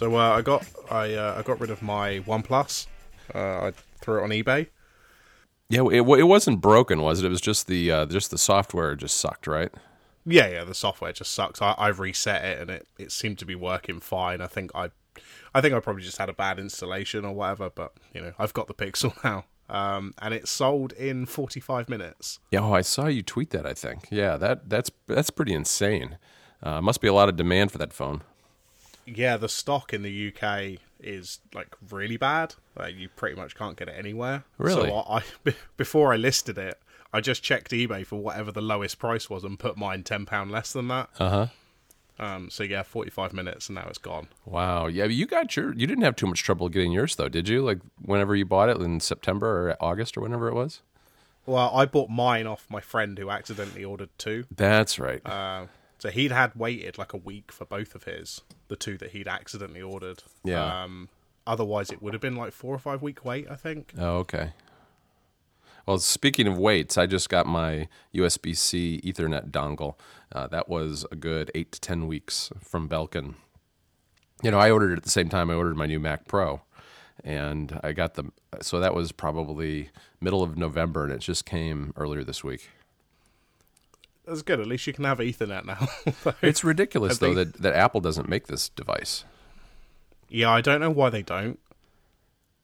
So uh, I got I uh, I got rid of my OnePlus. Uh, I threw it on eBay. Yeah, it, it wasn't broken, was it? It was just the uh, just the software just sucked, right? Yeah, yeah. The software just sucks. I, I've reset it and it, it seemed to be working fine. I think I I think I probably just had a bad installation or whatever. But you know, I've got the Pixel now, um, and it sold in 45 minutes. Yeah, oh, I saw you tweet that. I think. Yeah, that that's that's pretty insane. Uh, must be a lot of demand for that phone. Yeah, the stock in the UK is like really bad. Like you pretty much can't get it anywhere. Really? So I, I before I listed it, I just checked eBay for whatever the lowest price was and put mine ten pound less than that. Uh huh. Um, so yeah, forty five minutes and now it's gone. Wow. Yeah, you got your. You didn't have too much trouble getting yours though, did you? Like whenever you bought it in September or August or whenever it was. Well, I bought mine off my friend who accidentally ordered two. That's right. Uh, so he'd had waited like a week for both of his, the two that he'd accidentally ordered. Yeah. Um, otherwise, it would have been like four or five week wait, I think. Oh, okay. Well, speaking of weights, I just got my USB C Ethernet dongle. Uh, that was a good eight to 10 weeks from Belkin. You know, I ordered it at the same time I ordered my new Mac Pro. And I got the, so that was probably middle of November, and it just came earlier this week. That's good. At least you can have Ethernet now. It's ridiculous, though, that, that Apple doesn't make this device. yeah, I don't know why they don't.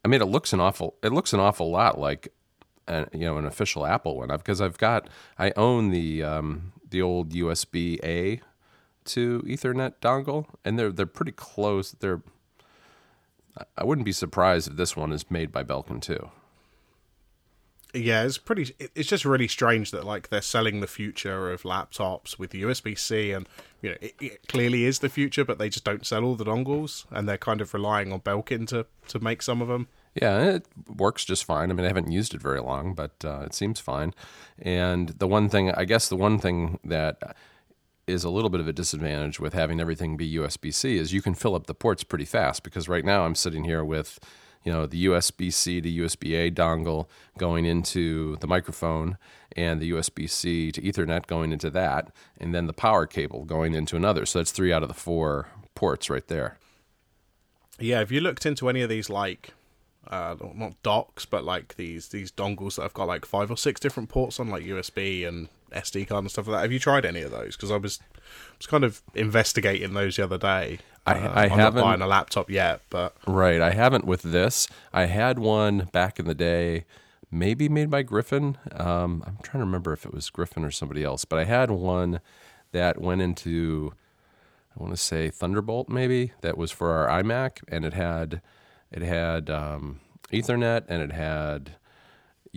I mean, it looks an awful. It looks an awful lot like, an, you know, an official Apple one. Because I've got, I own the um, the old USB A to Ethernet dongle, and they're they're pretty close. They're. I wouldn't be surprised if this one is made by Belkin too. Yeah, it's pretty. It's just really strange that like they're selling the future of laptops with USB C, and you know it, it clearly is the future, but they just don't sell all the dongles, and they're kind of relying on Belkin to to make some of them. Yeah, it works just fine. I mean, I haven't used it very long, but uh, it seems fine. And the one thing, I guess, the one thing that is a little bit of a disadvantage with having everything be USB C is you can fill up the ports pretty fast because right now I'm sitting here with, you know, the USB C to USB A dongle going into the microphone and the USB C to Ethernet going into that, and then the power cable going into another. So that's three out of the four ports right there. Yeah, have you looked into any of these like uh not docks, but like these these dongles that have got like five or six different ports on like USB and SD card and stuff like that? Have you tried any of those? Because I was was kind of investigating those the other day. I- Uh, I haven't- not buying a laptop yet, but Right. I haven't with this. I had one back in the day, maybe made by Griffin. Um, I'm trying to remember if it was Griffin or somebody else, but I had one that went into, I want to say Thunderbolt, maybe that was for our iMac, and it had, it had um, Ethernet and it had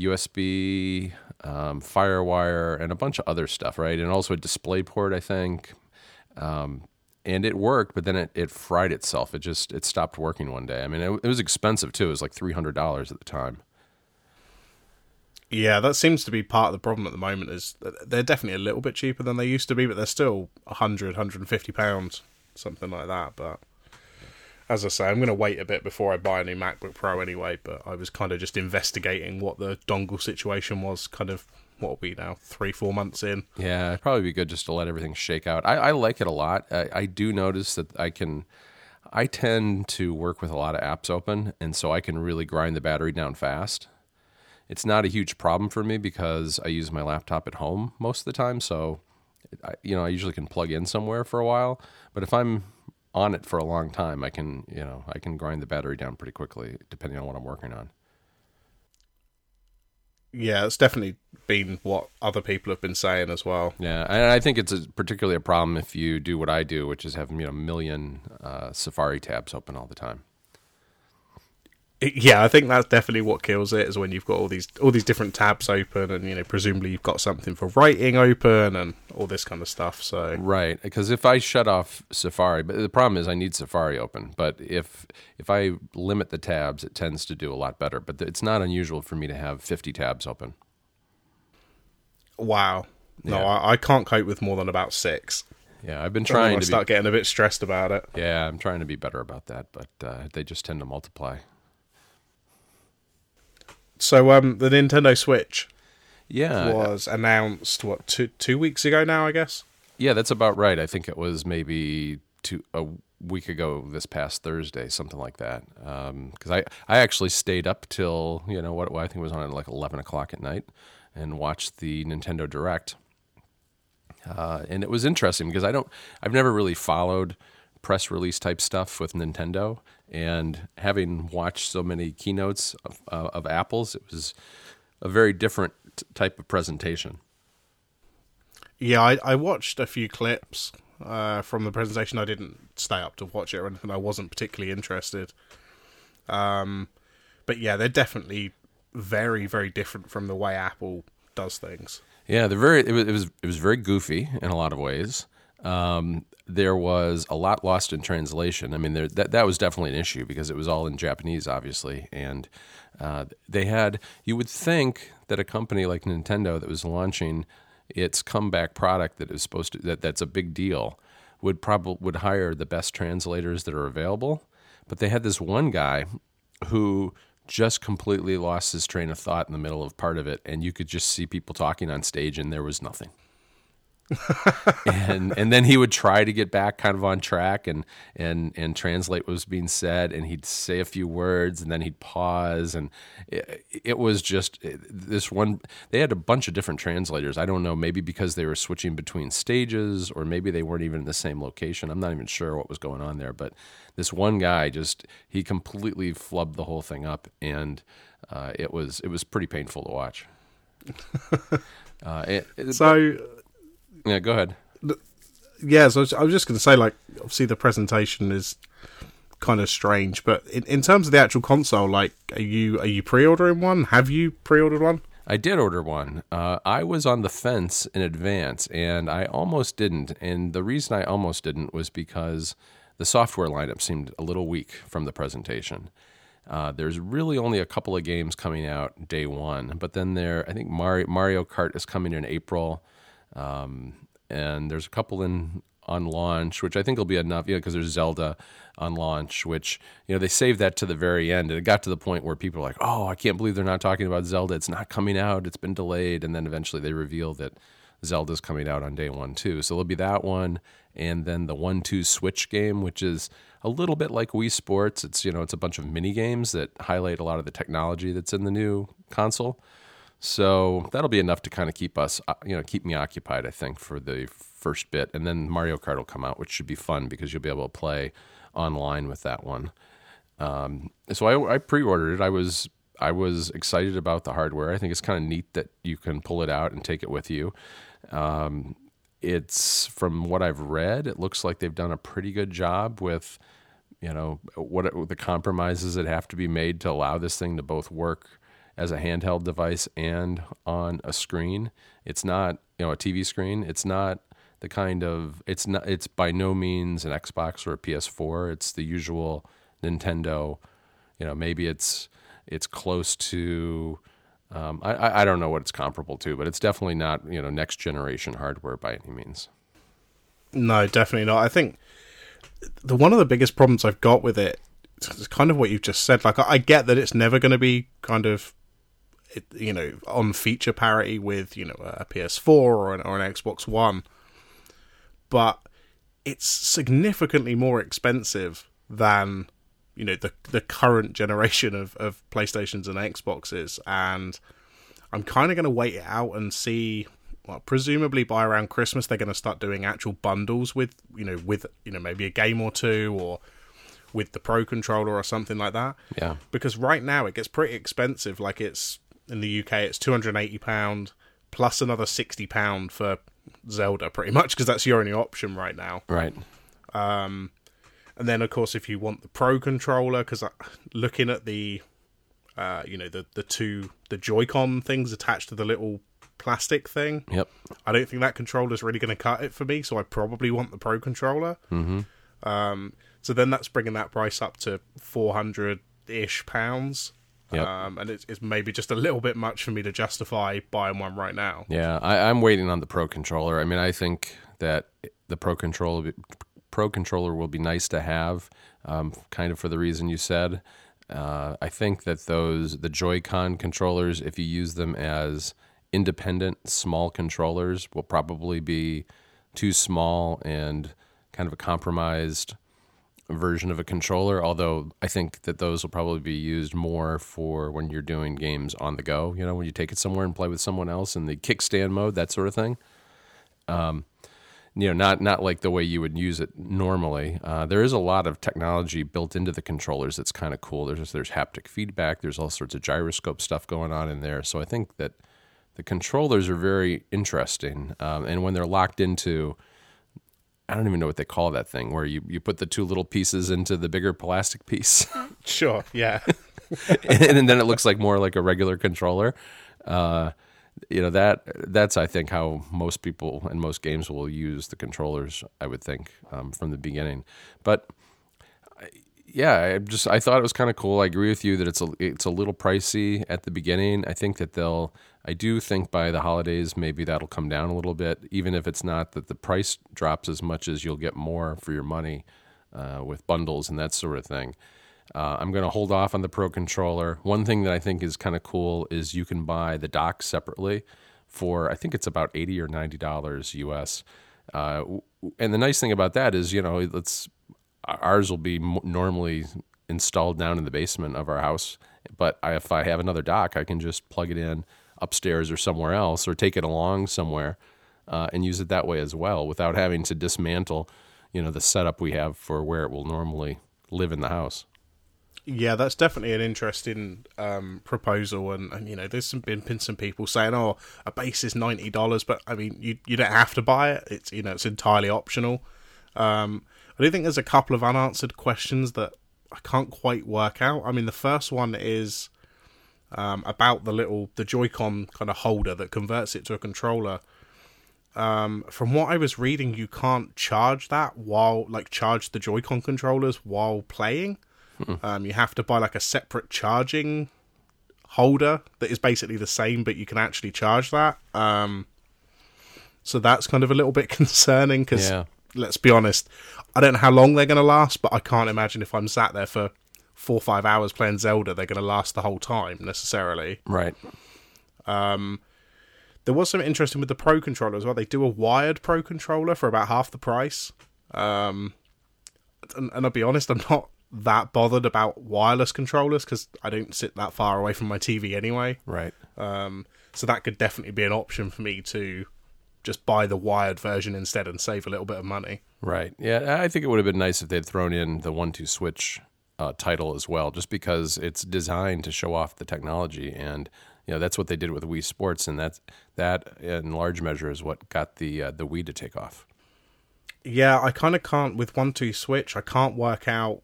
USB, um, FireWire, and a bunch of other stuff, right? And also a DisplayPort, I think Um, and it worked, but then it, it fried itself. It just it stopped working one day. I mean, it, it was expensive too. It was like three hundred dollars at the time. Yeah, that seems to be part of the problem at the moment. Is they're definitely a little bit cheaper than they used to be, but they're still 100, 150 pounds, something like that. But as I say, I'm going to wait a bit before I buy a new MacBook Pro anyway. But I was kind of just investigating what the dongle situation was. Kind of what are we now, three, four months in. Yeah, probably be good just to let everything shake out. I, I like it a lot. I, I do notice that I can. I tend to work with a lot of apps open, and so I can really grind the battery down fast. It's not a huge problem for me because I use my laptop at home most of the time. So, I, you know, I usually can plug in somewhere for a while. But if I'm on it for a long time, I can, you know, I can grind the battery down pretty quickly depending on what I'm working on. Yeah, it's definitely been what other people have been saying as well. Yeah, and I think it's a, particularly a problem if you do what I do, which is have you know a million uh, Safari tabs open all the time. Yeah, I think that's definitely what kills it is when you've got all these all these different tabs open, and you know presumably you've got something for writing open and all this kind of stuff. So Right, because if I shut off Safari, but the problem is I need Safari open. But if if I limit the tabs, it tends to do a lot better. But it's not unusual for me to have 50 tabs open. wow, no, Yeah. I, I can't cope with more than about six. Yeah, I've been Trying to start be, getting a bit stressed about it. yeah, I'm trying to be better about that, but uh, they just tend to multiply. So um, the Nintendo Switch Yeah, was announced what two two weeks ago now, I guess. Yeah, that's about right. I think it was maybe two a week ago this past Thursday, something like that. Because I, I actually stayed up till you know what, what I think it was on at like eleven o'clock at night and watched the Nintendo Direct. Uh, and it was interesting because I don't, I've never really followed press release type stuff with Nintendo, and having watched so many keynotes of, uh, of Apple's, it was a very different t- type of presentation. Yeah, I, I watched a few clips uh, from the presentation. I didn't stay up to watch it or anything. I wasn't particularly interested. Um, but yeah, they're definitely very, very different from the way Apple does things. Yeah, they're very. It was it was, it was very goofy in a lot of ways. Um, there was a lot lost in translation. I mean, there, that that was definitely an issue because it was all in Japanese, obviously, and uh, they had. You would think that a company like Nintendo that was launching its comeback product that is supposed to that that's a big deal would probably would hire the best translators that are available, but they had this one guy who just completely lost his train of thought in the middle of part of it, and you could just see people talking on stage, and there was nothing. And and then he would try to get back kind of on track and and and translate what was being said. And he'd say a few words and then he'd pause. And it, it was just this one they had a bunch of different translators. I don't know maybe because they were switching between stages or maybe they weren't even in the same location. I'm not even sure what was going on there. But this one guy just he completely flubbed the whole thing up. And uh, it was it was pretty painful to watch. Uh, it, so yeah, go ahead. Yeah, so I was just going to say, like, obviously the presentation is kind of strange, but in, in terms of the actual console, like, are you are you pre-ordering one? Have you pre-ordered one? I did order one. Uh, I was on the fence in advance, and I almost didn't. And the reason I almost didn't was because the software lineup seemed a little weak from the presentation. Uh, there's really only a couple of games coming out day one, but then there, I think Mario, Mario Kart is coming in April. Um, and there's a couple in on launch, which I think will be enough, know, because there's Zelda on launch, which, you know, they saved that to the very end. And it got to the point where people are like, oh, I can't believe they're not talking about Zelda. It's not coming out. It's been delayed. And then eventually they reveal that Zelda's coming out on day one, too. So there'll be that one. And then the one two switch game, which is a little bit like Wii Sports. It's, you know, it's a bunch of mini games that highlight a lot of the technology that's in the new console. So that'll be enough to kind of keep us, uh, you know, keep me occupied, I think, for the first bit. And then Mario Kart will come out, which should be fun because you'll be able to play online with that one. Um, so I, I pre-ordered it. I was I was excited about the hardware. I think it's kind of neat that you can pull it out and take it with you. Um, it's from what I've read, it looks like they've done a pretty good job with, you know, what it, the compromises that have to be made to allow this thing to both work as a handheld device and on a screen. It's not, you know, a TV screen. It's not the kind of it's not it's by no means an Xbox or a PS4. It's the usual Nintendo. You know, maybe it's it's close to. Um, I I don't know what it's comparable to, but it's definitely not you know next generation hardware by any means. No, definitely not. I think the one of the biggest problems I've got with it is kind of what you've just said. Like I get that it's never going to be kind of you know, on feature parity with you know a PS4 or an, or an Xbox One, but it's significantly more expensive than you know the the current generation of, of PlayStations and Xboxes, and I'm kind of going to wait it out and see. Well, presumably by around Christmas they're going to start doing actual bundles with you know with you know maybe a game or two or with the Pro controller or something like that. Yeah. Because right now it gets pretty expensive. Like it's in the UK, it's two hundred and eighty pound plus another sixty pound for Zelda, pretty much because that's your only option right now. Right. Um, and then of course, if you want the Pro controller, because looking at the, uh, you know, the the two the Joy-Con things attached to the little plastic thing. Yep. I don't think that controller is really going to cut it for me, so I probably want the Pro controller. Mm-hmm. Um, so then that's bringing that price up to four hundred ish pounds. Yep. Um, and it's, it's, maybe just a little bit much for me to justify buying one right now. Yeah, I, am waiting on the Pro controller. I mean, I think that the Pro controller Pro controller will be nice to have, um, kind of for the reason you said. Uh, I think that those the Joy-Con controllers, if you use them as independent small controllers, will probably be too small and kind of a compromised version of a controller. Although I think that those will probably be used more for when you're doing games on the go. You know, when you take it somewhere and play with someone else in the kickstand mode, that sort of thing. Um, you know, not not like the way you would use it normally. Uh, there is a lot of technology built into the controllers that's kind of cool. There's there's haptic feedback. There's all sorts of gyroscope stuff going on in there. So I think that the controllers are very interesting. Um, and when they're locked into, I don't even know what they call that thing, where you, you put the two little pieces into the bigger plastic piece, Sure, yeah. and then it looks like more like a regular controller. Uh, you know that that's I think how most people and most games will use the controllers. I would think um, from the beginning, but yeah, I just I thought it was kind of cool. I agree with you that it's a it's a little pricey at the beginning. I think that they'll I do think by the holidays maybe that'll come down a little bit, even if it's not that the price drops as much as you'll get more for your money uh, with bundles and that sort of thing. Uh, I'm going to hold off on the Pro controller. One thing that I think is kind of cool is you can buy the dock separately for I think it's about eighty or ninety dollars US. Uh, and the nice thing about that is, you know, it's ours will be normally installed down in the basement of our house. But I, if I have another dock, I can just plug it in upstairs or somewhere else, or take it along somewhere uh, and use it that way as well, without having to dismantle, you know, the setup we have for where it will normally live in the house. Yeah, that's definitely an interesting um, proposal, and, and you know, there's some, been, been some people saying, "Oh, a base is ninety dollars," but I mean, you you don't have to buy it. It's you know, it's entirely optional. Um, I do think there's a couple of unanswered questions that I can't quite work out. I mean, the first one is um, about the little the Joy-Con kind of holder that converts it to a controller. Um, from what I was reading, you can't charge that while like charge the Joy-Con controllers while playing. Um, you have to buy like a separate charging holder that is basically the same, but you can actually charge that. Um, so that's kind of a little bit concerning because Yeah. let's be honest, I don't know how long they're going to last, but I can't imagine if I'm sat there for four or five hours playing Zelda, they're going to last the whole time necessarily. Right. There was something interesting with the Pro controller as well. They do a wired Pro controller for about half the price. Um, and, and I'll be honest, I'm not that bothered about wireless controllers because I don't sit that far away from my TV anyway. Right. Um, so that could definitely be an option for me to just buy the wired version instead and save a little bit of money. Right. Yeah, I think it would have been nice if they'd thrown in the one-two switch uh, title as well, just because it's designed to show off the technology, and you know that's what they did with Wii Sports, and that's that in large measure is what got the uh, the Wii to take off. Yeah, I kind of can't with one two switch. I can't work out.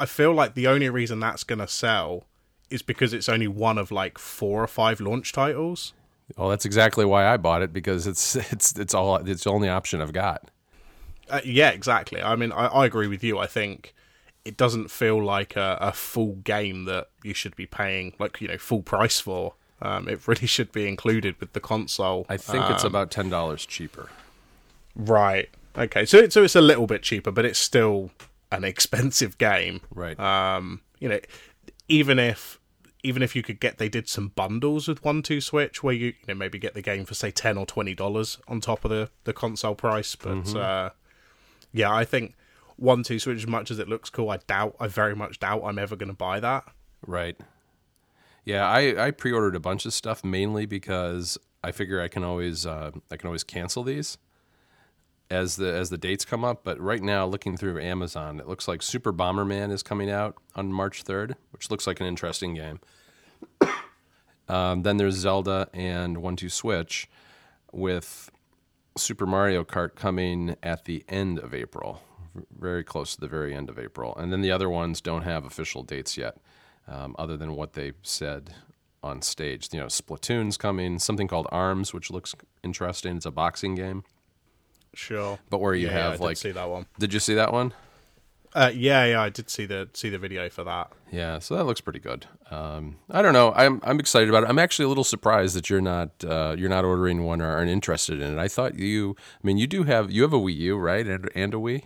I feel like the only reason that's gonna sell is because it's only one of like four or five launch titles. Well, that's exactly why I bought it because it's it's it's all it's the only option I've got. Uh, yeah, exactly. I mean, I, I agree with you. I think it doesn't feel like a, a full game that you should be paying like you know full price for. Um, it really should be included with the console. I think it's Um, about ten dollars cheaper. right. Okay, so it- so it's a little bit cheaper, but it's still an expensive game. Right. Um, you know, even if even if you could get they did some bundles with one two switch where you, you know maybe get the game for say ten or twenty dollars on top of the the console price, but uh, yeah, I think one two switch as much as it looks cool, I doubt I very much doubt I'm ever going to buy that. Right. Yeah, I, I pre-ordered a bunch of stuff mainly because I figure I can always uh, I can always cancel these as the as the dates come up. But right now, looking through Amazon, it looks like Super Bomberman is coming out on March third, which looks like an interesting game. um, then there's Zelda and One Two Switch, with Super Mario Kart coming at the end of April, very close to the very end of April. And then the other ones don't have official dates yet, um, other than what they said on stage. You know, Splatoon's coming, something called Arms, which looks interesting. It's a boxing game, Sure, but where you yeah, yeah, I have did like, see that one. did you see that one? Uh, yeah, yeah, I did see the see the video for that. Yeah, so that looks pretty good. Um, I don't know. I'm I'm excited about it. I'm actually a little surprised that you're not uh, you're not ordering one or aren't interested in it. I thought you. I mean, you do have you have a Wii U, right, and, and a Wii.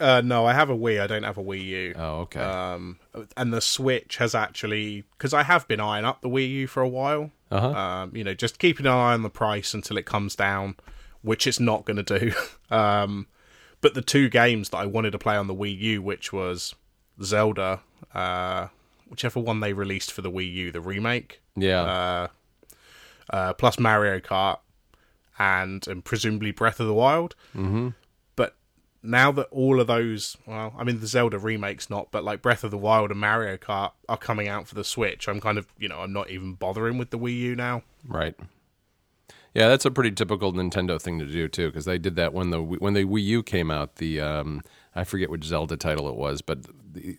Uh, no, I have a Wii. I don't have a Wii U. Oh, okay. Um, and the Switch has actually because I have been eyeing up the Wii U for a while. Uh-huh. Um, you know, just keeping an eye on the price until it comes down, which it's not going to do. um, but the two games that I wanted to play on the Wii U, which was Zelda, uh, whichever one they released for the Wii U, the remake, Yeah. uh, uh, plus Mario Kart, and and presumably Breath of the Wild. Mm-hmm. Now that all of those, well, I mean the Zelda remakes not, but like Breath of the Wild and Mario Kart are coming out for the Switch. I'm kind of, you know, I'm not even bothering with the Wii U now. Right. Yeah, that's a pretty typical Nintendo thing to do too, because they did that when the when the Wii U came out. The um, I forget which Zelda title it was, but the,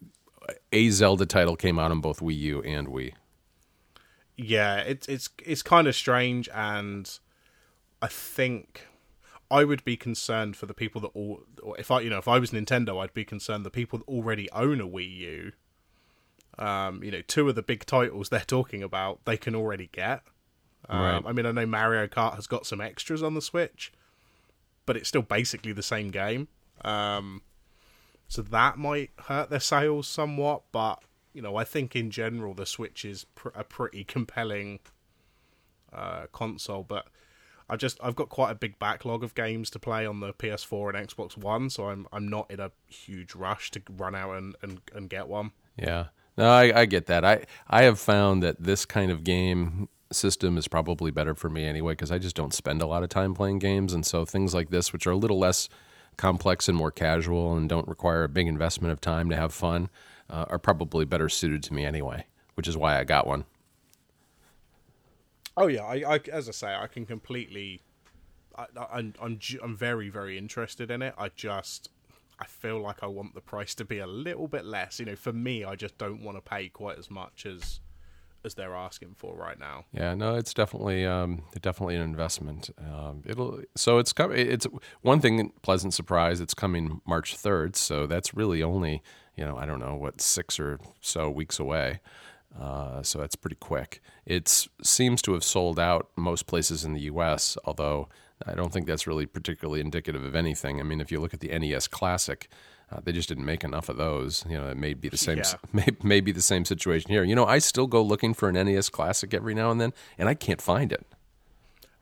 a Zelda title came out on both Wii U and Wii. yeah, it's it's it's kind of strange, and I think I would be concerned for the people that all, or if I you know if I was Nintendo, I'd be concerned the people that already own a Wii U. Um, you know, two of the big titles they're talking about, they can already get. Um, Right. I mean, I know Mario Kart has got some extras on the Switch, but it's still basically the same game. Um, so that might hurt their sales somewhat, but you know, I think in general the Switch is pr- a pretty compelling uh, console. But I just I've got quite a big backlog of games to play on the PS4 and Xbox One, so I'm I'm not in a huge rush to run out and and, and get one. Yeah. No, I, I get that. I I have found that this kind of game system is probably better for me anyway because I just don't spend a lot of time playing games, and so things like this, which are a little less complex and more casual and don't require a big investment of time to have fun, uh, are probably better suited to me anyway. Which is why I got one. Oh yeah, I, I as I say, I can completely. I, I'm I'm I'm very very interested in it. I just I feel like I want the price to be a little bit less. You know, for me, I just don't want to pay quite as much as as they're asking for right now. Yeah, no, it's definitely um, definitely an investment. Um, it'll so it's coming. It's one thing pleasant surprise. It's coming March third, so that's really only you know I don't know what six or so weeks away. Uh, so that's pretty quick. It seems to have sold out most places in the U.S., although I don't think that's really particularly indicative of anything. I mean, if you look at the NES Classic, uh, they just didn't make enough of those. You know, it may be the same. Yeah. May, may be the same situation here. You know, I still go looking for an NES Classic every now and then, and I can't find it.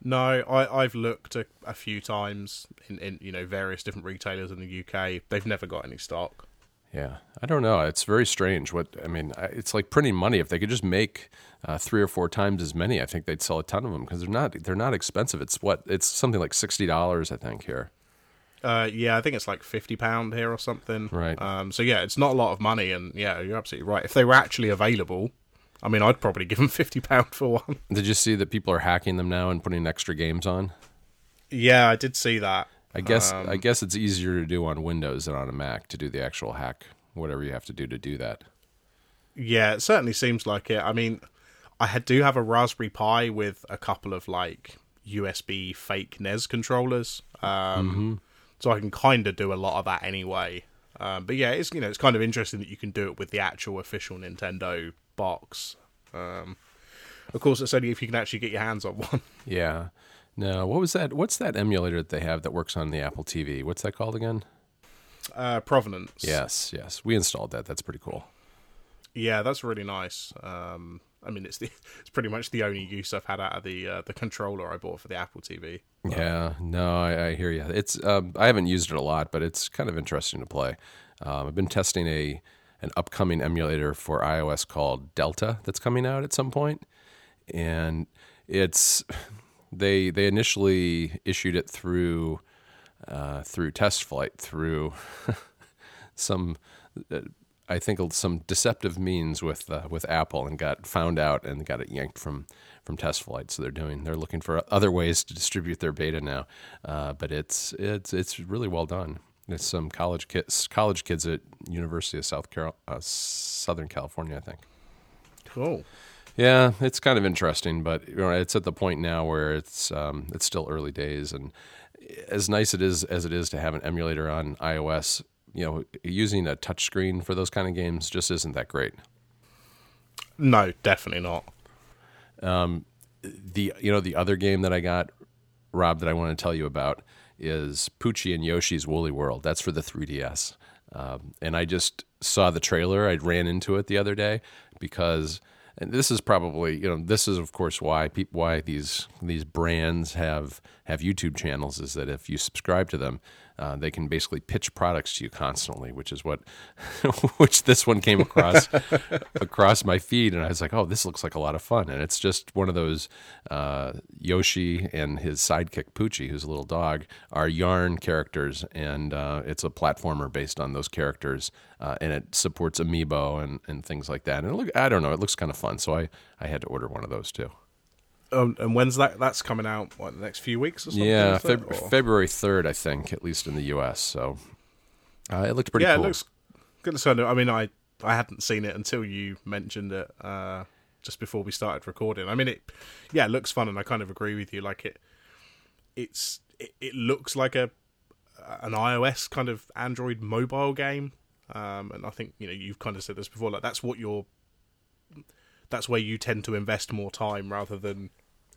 No, I I've looked a, a few times in, in you know various different retailers in the UK. They've never got any stock. Yeah, I don't know. It's very strange. What I mean, it's like printing money. If they could just make uh, three or four times as many, I think they'd sell a ton of them because they're not they're not expensive. It's what it's something like sixty dollars, I think here. Uh, yeah, I think it's like fifty pound here or something. Right. Um. So yeah, it's not a lot of money, and yeah, you're absolutely right. If they were actually available, I mean, I'd probably give them fifty pound for one. Did you see that people are hacking them now and putting extra games on? Yeah, I did see that. I guess I guess it's easier to do on Windows than on a Mac to do the actual hack, whatever you have to do to do that. Yeah, it certainly seems like it. I mean, I do have a Raspberry Pi with a couple of like USB fake NES controllers, um, so I can kind of do a lot of that anyway. Um, but yeah, it's you know it's kind of interesting that you can do it with the actual official Nintendo box. Um, of course, it's only if you can actually get your hands on one. Yeah. No, what was that? What's that emulator that they have that works on the Apple TV? What's that called again? Uh, Provenance. Yes, yes. We installed that. That's pretty cool. yeah, that's really nice. Um, I mean, it's the it's pretty much the only use I've had out of the uh, the controller I bought for the Apple TV. Yeah, no, I, I hear you. It's um, I haven't used it a lot, but it's kind of interesting to play. Um, I've been testing a an upcoming emulator for iOS called Delta that's coming out at some point, and it's they they initially issued it through uh, through TestFlight through some uh, I think some deceptive means with uh, with Apple and got found out and got it yanked from from TestFlight. So they're doing they're looking for other ways to distribute their beta now. Uh, but it's it's it's really well done. It's some college kids college kids at University of South Carol uh, Southern California, I think. Cool. Yeah, it's kind of interesting, but you know, it's at the point now where it's um, it's still early days, and as nice it is as it is to have an emulator on iOS, you know, using a touchscreen for those kind of games just isn't that great. No, definitely not. The you know the other game that I got, Rob, that I want to tell you about is Poochie and Yoshi's Woolly World. That's for the 3DS, um, and I just saw the trailer. I ran into it the other day because. And this is probably, you know, this is of course why why these these brands have have YouTube channels is that if you subscribe to them, uh, they can basically pitch products to you constantly, which is what, which this one came across across my feed, and I was like, oh, this looks like a lot of fun, and it's just one of those uh, Yoshi and his sidekick Poochie, who's a little dog, are yarn characters, and uh, it's a platformer based on those characters, uh, and it supports amiibo and, and things like that. And it look, I don't know, it looks kind of fun, so I I had to order one of those too. Um, and when's that? That's coming out. What the next few weeks or something? Yeah. Feb- Or- February third, I think, at least in the U.S. So uh, it looked pretty yeah, cool. it looks good. So I mean, I I hadn't seen it until you mentioned it uh, just before we started recording. I mean, it yeah, it looks fun, and I kind of agree with you. Like it, it's it, it looks like a an iOS kind of Android mobile game, um, and I think you know you've kind of said this before. Like that's what you're. That's where you tend to invest more time rather than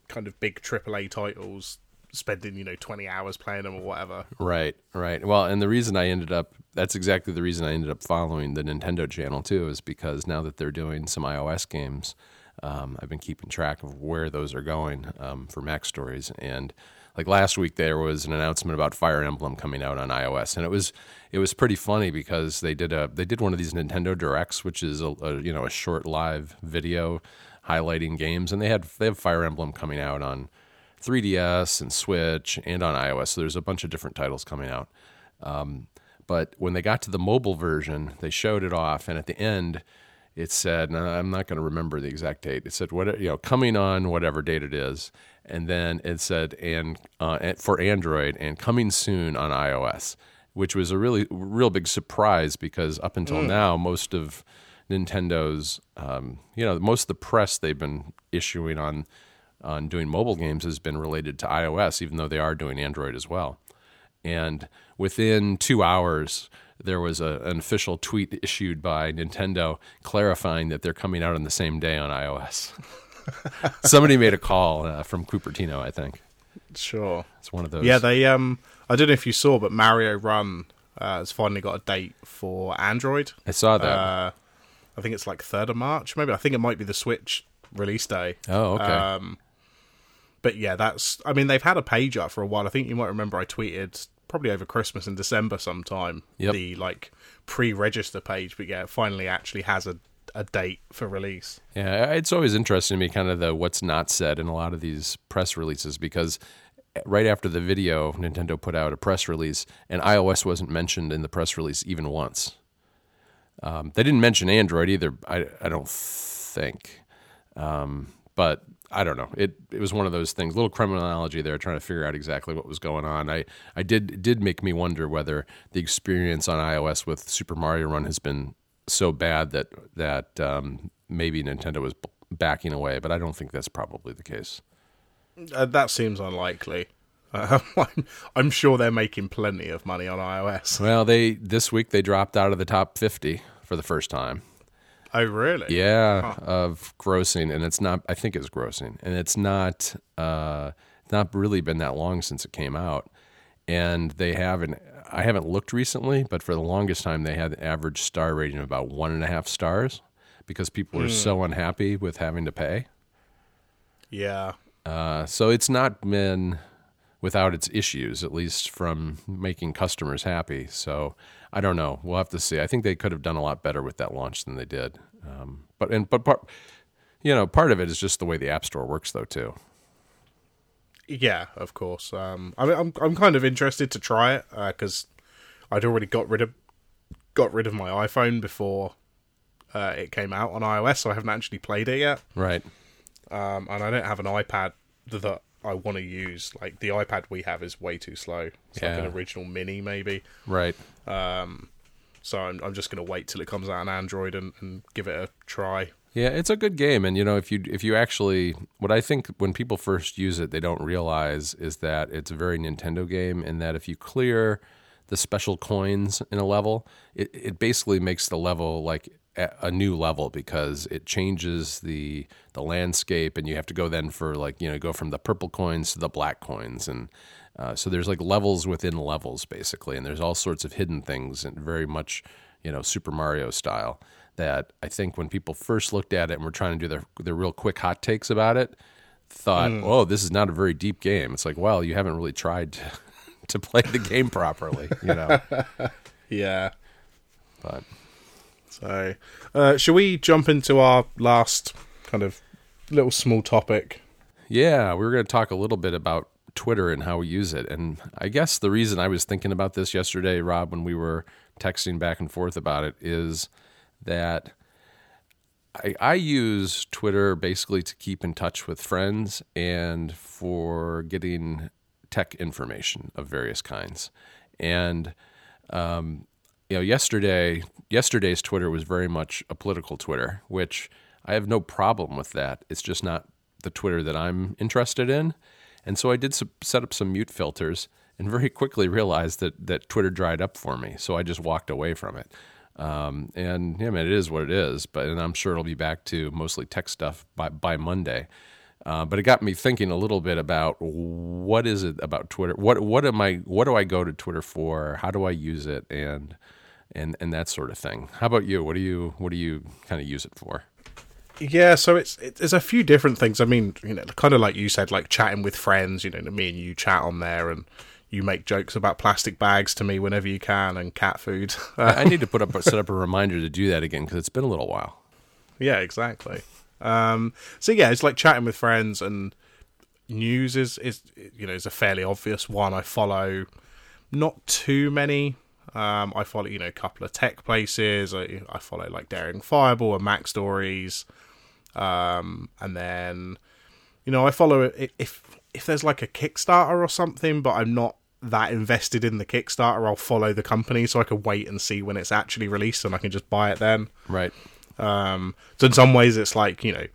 kind of big AAA titles, spending you know twenty hours playing them or whatever. Right, right. Well, and the reason I ended up that's exactly the reason I ended up following the Nintendo channel too is because now that they're doing some iOS games, um, I've been keeping track of where those are going um, for Mac stories. And like last week, there was an announcement about Fire Emblem coming out on iOS, and it was it was pretty funny because they did a they did one of these Nintendo Directs, which is a, a you know a short live video highlighting games, and they had they have Fire Emblem coming out on 3DS and Switch and on iOS. So there's a bunch of different titles coming out. Um, but when they got to the mobile version, they showed it off, and at the end, it said, and I'm not going to remember the exact date. It said what you know, coming on whatever date it is, and then it said and uh, for Android and coming soon on iOS, which was a really real big surprise because up until now, most of Nintendo's, um, you know, most of the press they've been issuing on on doing mobile games has been related to iOS, even though they are doing Android as well. And within two hours, there was a, an official tweet issued by Nintendo clarifying that they're coming out on the same day on iOS. Somebody made a call uh, from Cupertino, I think. Sure. It's one of those. Yeah, they um I don't know if you saw, but Mario Run uh, has finally got a date for Android. I saw that. Uh, I think it's like third of March. Maybe I think it might be the Switch release day. oh, okay. Um, but yeah, that's. I mean, they've had a page up for a while. I think you might remember I tweeted probably over Christmas in December sometime Yep. the like pre-register page. But yeah, it finally actually has a a date for release. Yeah, it's always interesting to me, kind of the what's not said in a lot of these press releases, because right after the video, Nintendo put out a press release, and iOS wasn't mentioned in the press release even once. Um, they didn't mention Android either. I, I don't think, um, but I don't know. It it was one of those things. Little Kremlinology there, trying to figure out exactly what was going on. I I did did make me wonder whether the experience on iOS with Super Mario Run has been so bad that that um, maybe Nintendo was backing away. But I don't think that's probably the case. Uh, that seems unlikely. Uh, I'm, sure they're making plenty of money on iOS. Well, they this week they dropped out of the top fifty for the first time. Oh, really? Yeah, of grossing, and it's not. I think it's grossing, and it's not. Uh, not really been that long since it came out, and they haven't. I haven't looked recently, but for the longest time, they had an average star rating of about one and a half stars because people are so unhappy with having to pay. Yeah. Uh, so it's not been without its issues, at least from making customers happy. So I don't know. We'll have to see. I think they could have done a lot better with that launch than they did. Um, but and but part, you know, part of it is just the way the App Store works, though, too. Yeah, of course. Um, I mean, I'm I'm kind of interested to try it because I'd already got rid of got rid of my iPhone before uh, it came out on iOS, so I haven't actually played it yet. Right. Um, and I don't have an iPad that I want to use. Like the iPad we have is way too slow. It's like an original mini, maybe. Right. Um, So I'm I'm just going to wait till it comes out on Android and, and give it a try. Yeah, it's a good game, and you know, if you if you actually, what I think when people first use it, they don't realize is that it's a very Nintendo game, and that if you clear the special coins in a level, it it basically makes the level like a a new level because it changes the the landscape, and you have to go then for like you know go from the purple coins to the black coins, and uh, so there's like levels within levels basically, and there's all sorts of hidden things, and very much you know Super Mario style that I think when people first looked at it and were trying to do their their real quick hot takes about it, thought, "Oh, this is not a very deep game." It's like, well, you haven't really tried to, to play the game properly. You know, Yeah. but So, uh, shall we jump into our last kind of little small topic? Yeah, we were going to talk a little bit about Twitter and how we use it. And I guess the reason I was thinking about this yesterday, Rob, when we were texting back and forth about it, is that I, I use Twitter basically to keep in touch with friends and for getting tech information of various kinds. And um, you know, yesterday yesterday's Twitter was very much a political Twitter, which I have no problem with that. It's just not the Twitter that I'm interested in. And so I did set up some mute filters and very quickly realized that, that Twitter dried up for me. So I just walked away from it. Um, and yeah, I mean, it is what it is, but and I'm sure it'll be back to mostly tech stuff by, by Monday. Uh, but it got me thinking a little bit about what is it about Twitter? What what am I? What do I go to Twitter for? How do I use it? And and and that sort of thing. How about you? What do you what do you kind of use it for? Yeah, so it's it, there's a few different things. I mean, you know, kind of like you said, like chatting with friends. You know, me and you chat on there, and you make jokes about plastic bags to me whenever you can, and cat food. I I need to put up set up a reminder to do that again because it's been a little while. yeah, exactly. Um, so yeah, it's like chatting with friends, and news is is you know is a fairly obvious one. I follow not too many. Um, I follow you know a couple of tech places. I, I follow like Daring Fireball and Mac Stories, um, and then you know I follow it if if there's like a Kickstarter or something, but I'm not that invested in the Kickstarter. I'll follow the company so I can wait and see when it's actually released, and I can just buy it then. Right. Um, so in some ways, it's like you know,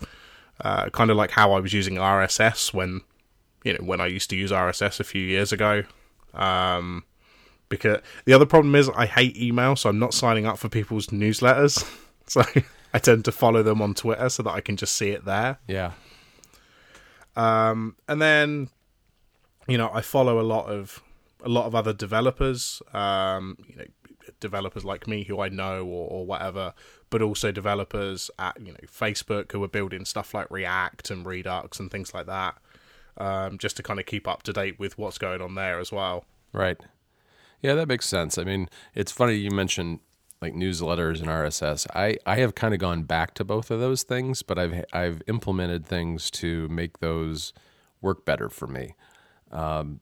uh, kind of like how I was using RSS when you know when I used to use RSS a few years ago. Um, because the other problem is I hate email, so I'm not signing up for people's newsletters. So I tend to follow them on Twitter so that I can just see it there. Yeah. Um, and then you know I follow a lot of a lot of other developers. Um, you know, developers like me who I know or, or whatever, but also developers at you know Facebook who are building stuff like React and Redux and things like that. Um, just to kind of keep up to date with what's going on there as well. Right. Yeah, that makes sense. I mean, it's funny you mentioned like newsletters and RSS. I, I have kind of gone back to both of those things, but I've I've implemented things to make those work better for me. Um,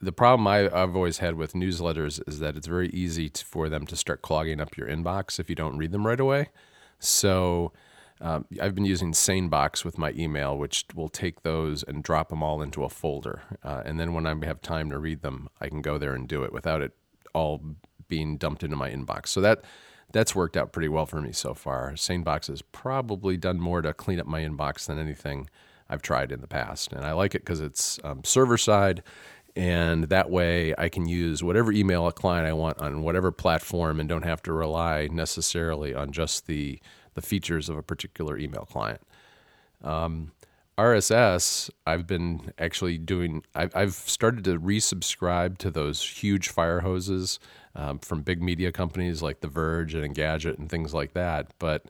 the problem I, I've always had with newsletters is that it's very easy to, for them to start clogging up your inbox if you don't read them right away. So um, I've been using SaneBox with my email, which will take those and drop them all into a folder. Uh, and then when I have time to read them, I can go there and do it without it all being dumped into my inbox. So that that's worked out pretty well for me so far. SaneBox has probably done more to clean up my inbox than anything I've tried in the past, and I like it because it's um, server side. And that way, I can use whatever email client I want on whatever platform, and don't have to rely necessarily on just the the features of a particular email client. Um, RSS, I've been actually doing. I've, I've started to resubscribe to those huge fire hoses um, from big media companies like The Verge and Engadget and things like that. But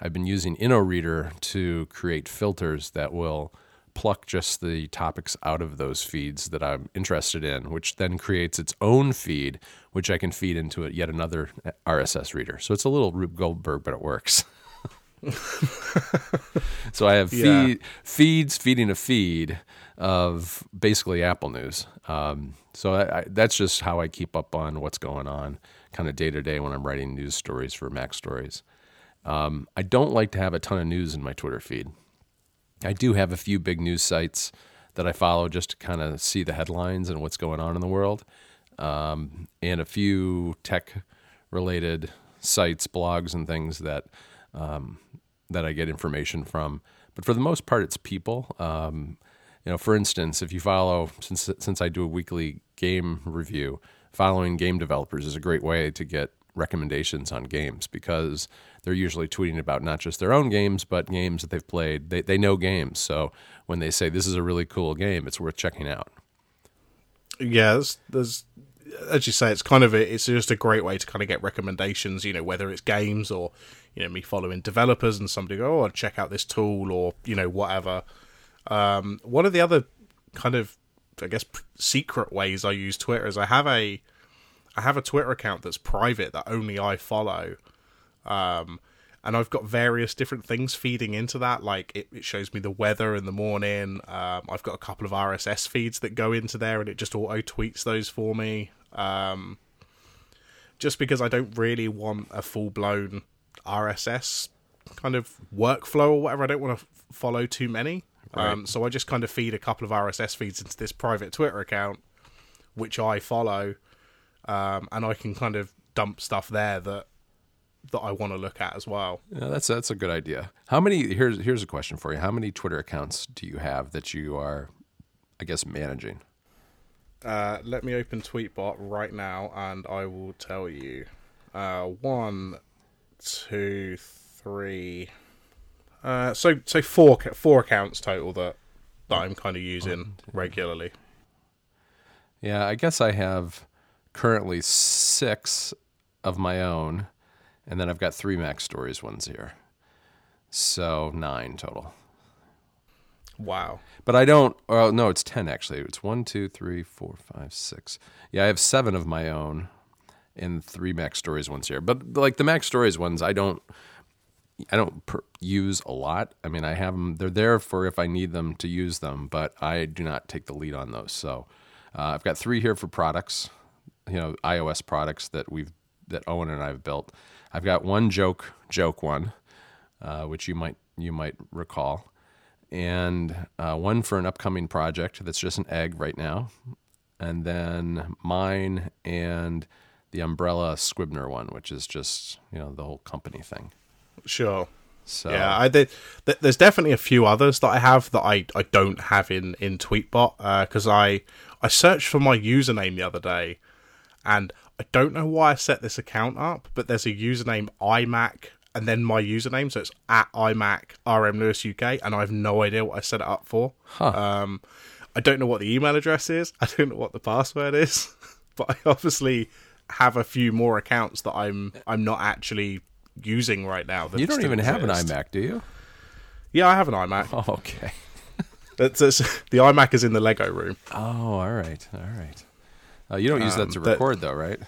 I've been using Inoreader to create filters that will pluck just the topics out of those feeds that I'm interested in, which then creates its own feed, which I can feed into yet another RSS reader. So it's a little Rube Goldberg, but it works. so I have Yeah. feed, feeds feeding a feed of basically Apple News. Um, so I, I, that's just how I keep up on what's going on, kind of day to day when I'm writing news stories for Mac Stories. Um, I don't like to have a ton of news in my Twitter feed. I do have a few big news sites that I follow just to kind of see the headlines and what's going on in the world, um, and a few tech related sites, blogs, and things that um, that I get information from. But for the most part, it's people. Um, you know, for instance, if you follow since since I do a weekly game review, following game developers is a great way to get recommendations on games because they're usually tweeting about not just their own games but games that they've played. They they know games, so when they say this is a really cool game, it's worth checking out. Yeah, there's, as you say, it's kind of a, it's just a great way to kind of get recommendations. You know, whether it's games or you know me following developers and somebody go, oh, check out this tool or you know whatever. Um, one of the other kind of I guess secret ways I use Twitter is I have a I have a Twitter account that's private that only I follow. Um, and I've got various different things feeding into that. Like it, it shows me the weather in the morning. Um, I've got a couple of RSS feeds that go into there, and it just auto tweets those for me. Um, just because I don't really want a full blown RSS kind of workflow or whatever. I don't want to f- follow too many. Right. Um, so I just kind of feed a couple of RSS feeds into this private Twitter account, which I follow, um, and I can kind of dump stuff there that that I want to look at as well. Yeah, that's that's a good idea. How many? Here's here's a question for you. How many Twitter accounts do you have that you are, I guess, managing? Uh, let me open Tweetbot right now, and I will tell you. Uh, one, two, three. Uh, so so four four accounts total that that I'm kind of using regularly. Yeah, I guess I have currently six of my own, and then I've got three Mac Stories ones here. So nine total. Wow. But I don't. Oh no, it's ten actually. It's one, two, three, four, five, six. Yeah, I have seven of my own, and three Mac Stories ones here. But like the Mac Stories ones, I don't. I don't per- use a lot. I mean, I have them. They're there for if I need them to use them, but I do not take the lead on those. So uh, I've got three here for products, you know, iOS products that we've that Owen and I have built. I've got one joke joke one, uh, which you might you might recall, and uh, one for an upcoming project that's just an egg right now, and then mine and the umbrella Scribner one, which is just you know the whole company thing. Sure. So Yeah, I did. Th- there's definitely a few others that I have that I, I don't have in in Tweetbot because I I searched for my username the other day, and I don't know why I set this account up, but there's a username iMac and then my username, so it's at iMac RM Lewis UK, and I have no idea what I set it up for. Um, I don't know what the email address is. I don't know what the password is, but I obviously have a few more accounts that I'm I'm not actually using right now. that you don't even have an iMac, do you? Yeah, I have an iMac. Oh, okay. The iMac is in the Lego room. Oh, all right, all right. Uh, you don't use that Um, to that- record, though, right?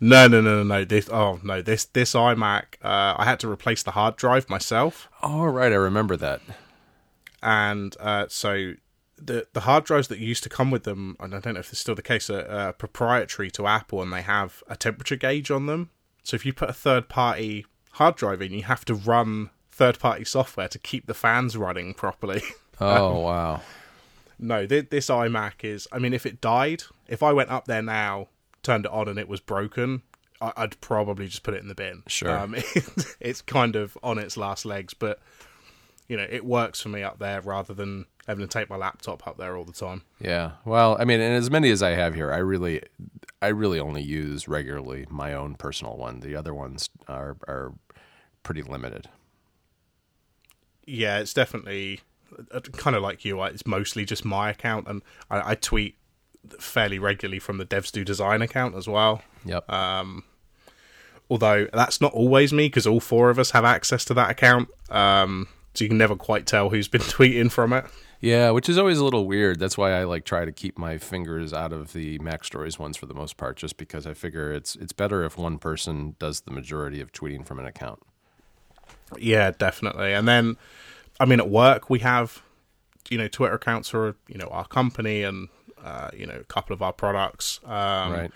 No, no, no, no, no. This, oh no, this this iMac. Uh, I had to replace the hard drive myself, Oh, right. I remember that. and uh, so the the hard drives that used to come with them, and I don't know if it's still the case, are uh, proprietary to Apple, and they have a temperature gauge on them. So if you put a third party hard drive in, you have to run third party software to keep the fans running properly. Oh, wow. No, th- this iMac is. I mean, if it died, if I went up there now, turned it on, and it was broken, I- I'd probably just put it in the bin. Sure. Um, it's kind of on its last legs, but you know, it works for me up there rather than having to take my laptop up there all the time. Yeah. Well, I mean, and as many as I have here, I really, I really only use regularly my own personal one. The other ones are are pretty limited. Yeah, it's definitely kind of like you. I- It's mostly just my account, and I, I tweet fairly regularly from the Devs Do Design account as well. Yep. although that's not always me because all four of us have access to that account um, so you can never quite tell who's been tweeting from it yeah, which is always a little weird. That's why I like try to keep my fingers out of the Mac Stories ones for the most part, just because I figure it's it's better if one person does the majority of tweeting from an account. yeah definitely and then i mean at work we have you know twitter accounts for you know our company and uh, you know a couple of our products um, Right.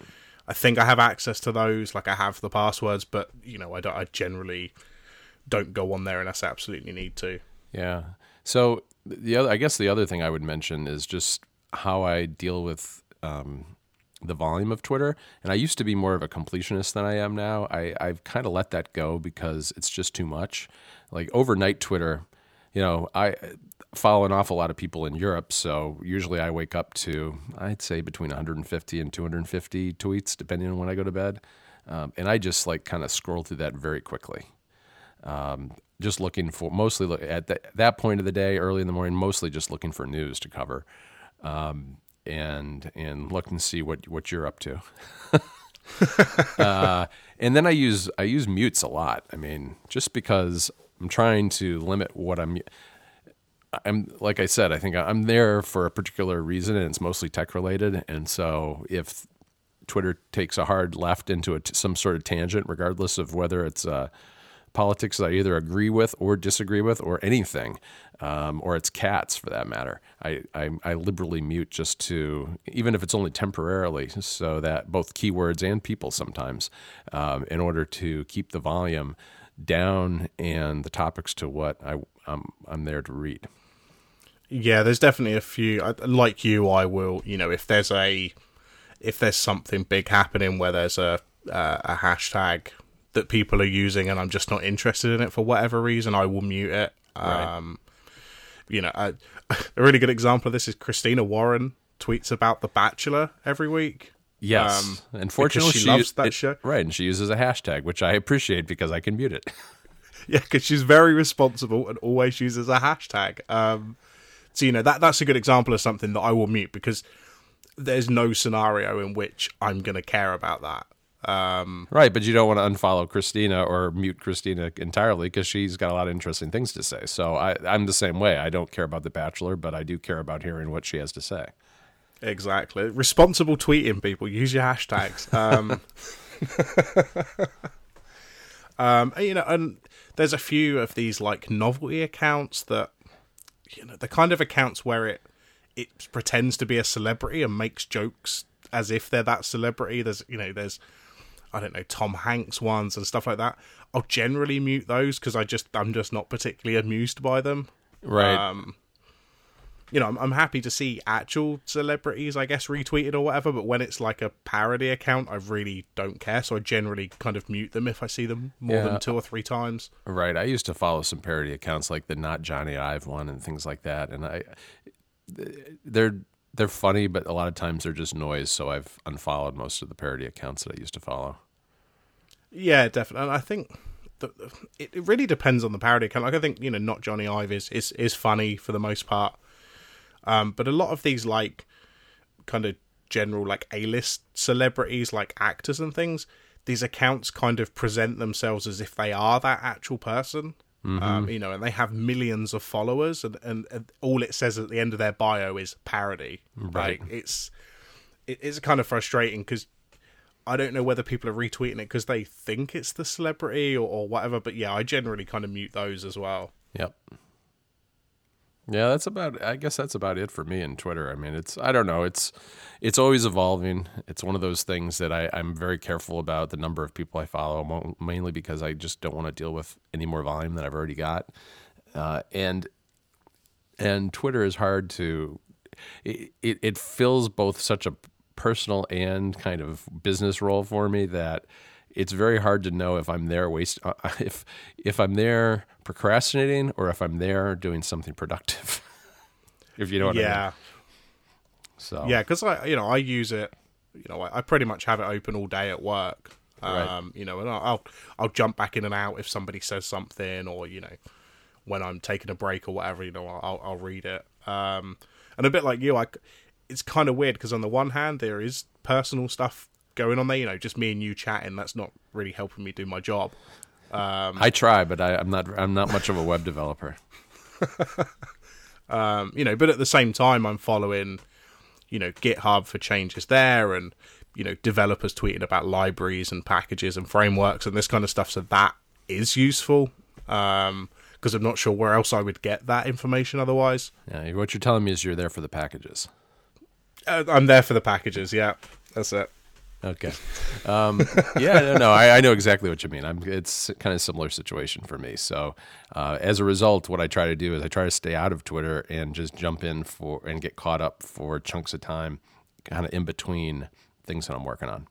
i think i have access to those like i have the passwords but you know i don't i generally don't go on there unless i absolutely need to Yeah. So the other, I guess, the other thing I would mention is just how I deal with um, the volume of Twitter. And I used to be more of a completionist than I am now. I, I've kind of let that go because it's just too much. Like overnight Twitter, you know, I follow an awful lot of people in Europe, so usually I wake up to I'd say between 150 and 250 tweets, depending on when I go to bed. Um, and I just like kind of scroll through that very quickly just looking for mostly look at that point of the day, early in the morning, mostly just looking for news to cover, um, and and look and see what what you're up to. uh, and then I use I use mutes a lot. I mean, just because I'm trying to limit what I'm. I'm like I said, I think I'm there for a particular reason, and it's mostly tech related. And so if Twitter takes a hard left into a t- some sort of tangent, regardless of whether it's uh, politics that I either agree with or disagree with, or anything, um, or it's cats for that matter. I, I, I liberally mute just to, even if it's only temporarily, so that both keywords and people sometimes, um, in order to keep the volume down and the topics to what I, I'm, I'm there to read. Yeah, there's definitely a few. Like you, I will. You know, if there's a if there's something big happening where there's a uh, a hashtag that people are using and I'm just not interested in it for whatever reason, I will mute it. Right. Um, you know, a, a really good example of this is Christina Warren tweets about The Bachelor every week. Yes, um, unfortunately, she, she, loves that it, show. Right, and she uses a hashtag, which I appreciate because I can mute it. yeah, because she's very responsible and always uses a hashtag. Um, so you know that that's a good example of something that I will mute because there's no scenario in which I'm going to care about that. Um, right, but you don't want to unfollow Christina or mute Christina entirely because she's got a lot of interesting things to say. So I, I'm the same way. I don't care about The Bachelor, but I do care about hearing what she has to say. Exactly. Responsible tweeting, people. Use your hashtags. Um, um, you know, and there's a few of these like novelty accounts that, you know, the kind of accounts where it it pretends to be a celebrity and makes jokes as if they're that celebrity. There's, you know, there's I don't know Tom Hanks ones and stuff like that. I'll generally mute those because I just I'm just not particularly amused by them. Right. Um, you know, I'm, I'm happy to see actual celebrities, I guess, retweeted or whatever. But when it's like a parody account, I really don't care. So I generally kind of mute them if I see them more Yeah. than two or three times. Right. I used to follow some parody accounts like the Not Jony Ive one and things like that, and I they're they're funny, but a lot of times they're just noise. So I've unfollowed most of the parody accounts that I used to follow. Yeah, definitely. And I think that it, it really depends on the parody account. Like I think you know, not Jony Ive is is, is funny for the most part, um, but a lot of these like kind of general like A list celebrities, like actors and things, these accounts kind of present themselves as if they are that actual person. Um, you know, and they have millions of followers, and, and, and all it says at the end of their bio is parody. Right. Like, it's it is kind of frustrating because I don't know whether people are retweeting it because they think it's the celebrity or, or whatever. But yeah, I generally kind of mute those as well. Yep. Yeah, that's about. I guess that's about it for me in Twitter. I mean, it's. I don't know. It's. It's always evolving. It's one of those things that I, I'm very careful about the number of people I follow, mainly because I just don't want to deal with any more volume that I've already got. Uh, and and Twitter is hard to. It, it it fills both such a personal and kind of business role for me that it's very hard to know if I'm there waste uh, if if I'm there procrastinating or if I'm there doing something productive. if you know what I mean. yeah, So yeah, because I you know I use it. You know, I, I pretty much have it open all day at work. Right. Um, you know, and I'll, I'll I'll jump back in and out if somebody says something, or you know, when I'm taking a break or whatever. You know, I'll I'll read it. Um, and a bit like you, I it's kind of weird because on the one hand there is personal stuff going on there. You know, just me and you chatting. That's not really helping me do my job. I try, but I, I'm not I'm not much of a web developer. Um, you know, but at the same time, I'm following, you know, GitHub for changes there, and you know, developers tweeting about libraries and packages and frameworks and this kind of stuff. So that is useful because I'm not sure where else I would get that information otherwise. Yeah, what you're telling me is you're there for the packages. Uh, I'm there for the packages. Yeah, that's it. Okay. Um, yeah, no, no I, I know exactly what you mean. I'm, it's kind of a similar situation for me. So, uh, as a result, what I try to do is I try to stay out of Twitter and just jump in for and get caught up for chunks of time, kind of in between things that I'm working on.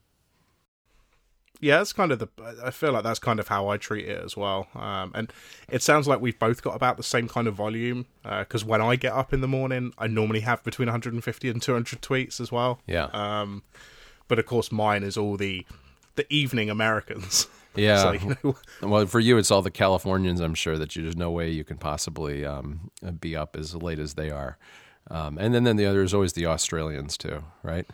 Yeah, that's kind of the. I feel like that's kind of how I treat it as well. Um, and it sounds like we've both got about the same kind of volume. Because when I get up in the morning, I normally have between 150 and 200 tweets as well. Yeah. Um, but of course, mine is all the the evening Americans. Yeah. You know, Well, for you, it's all the Californians. I'm sure that you, there's no way you can possibly um, be up as late as they are. Um, and then, then the other is always the Australians too, right?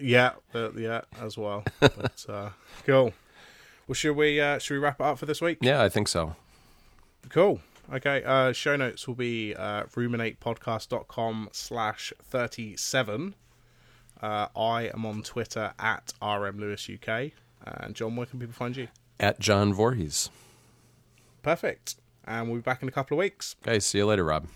yeah, uh, yeah, as well. But, uh, cool. Well, should we uh, should we wrap it up for this week? Yeah, I think so. Cool. Okay, uh, show notes will be uh, ruminatepodcast.com slash 37. Uh, I am on Twitter at rmlewisuk. And John, where can people find you? At John Voorhees. Perfect. And we'll be back in a couple of weeks. Okay, see you later, Rob.